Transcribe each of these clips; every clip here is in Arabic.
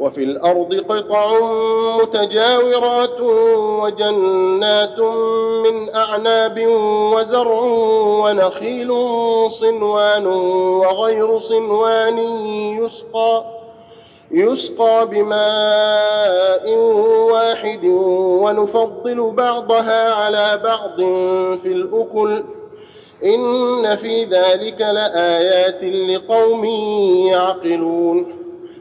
وفي الأرض قطع متجاورات وجنات من أعناب وزرع ونخيل صنوان وغير صنوان يسقى يسقى بماء واحد ونفضل بعضها على بعض في الأكل. إن في ذلك لآيات لقوم يعقلون.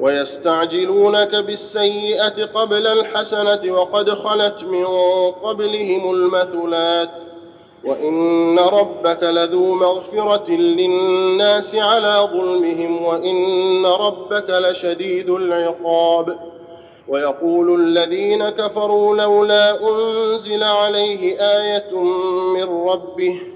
ويستعجلونك بالسيئة قبل الحسنة وقد خلت من قبلهم المثلات. وإن ربك لذو مغفرة للناس على ظلمهم وإن ربك لشديد العقاب. ويقول الذين كفروا لولا أنزل عليه آية من ربه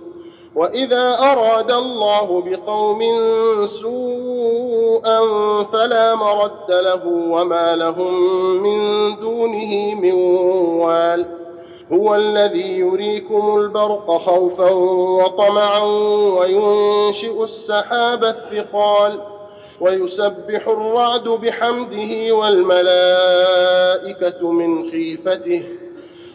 واذا اراد الله بقوم سوءا فلا مرد له وما لهم من دونه من وال هو الذي يريكم البرق خوفا وطمعا وينشئ السحاب الثقال ويسبح الرعد بحمده والملائكه من خيفته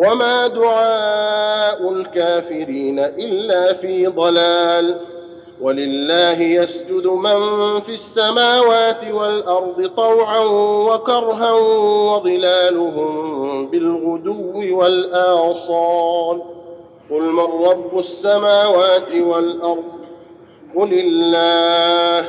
وما دعاء الكافرين الا في ضلال ولله يسجد من في السماوات والارض طوعا وكرها وظلالهم بالغدو والاصال قل من رب السماوات والارض قل الله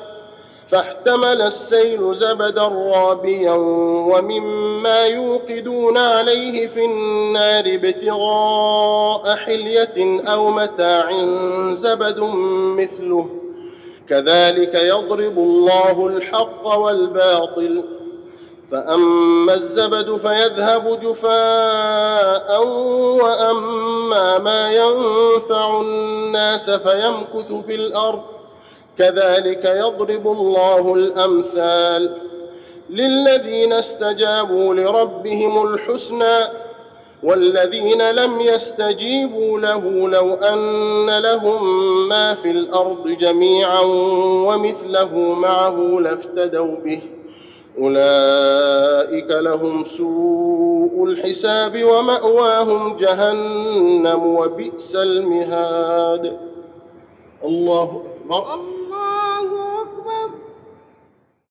فاحتمل السيل زبدا رابيا ومما يوقدون عليه في النار ابتغاء حلية أو متاع زبد مثله. كذلك يضرب الله الحق والباطل. فأما الزبد فيذهب جفاء وأما ما ينفع الناس فيمكث في الأرض. كذلك يضرب الله الأمثال للذين استجابوا لربهم الحسنى والذين لم يستجيبوا له لو أن لهم ما في الأرض جميعا ومثله معه لافتدوا به أولئك لهم سوء الحساب ومأواهم جهنم وبئس المهاد. الله أكبر.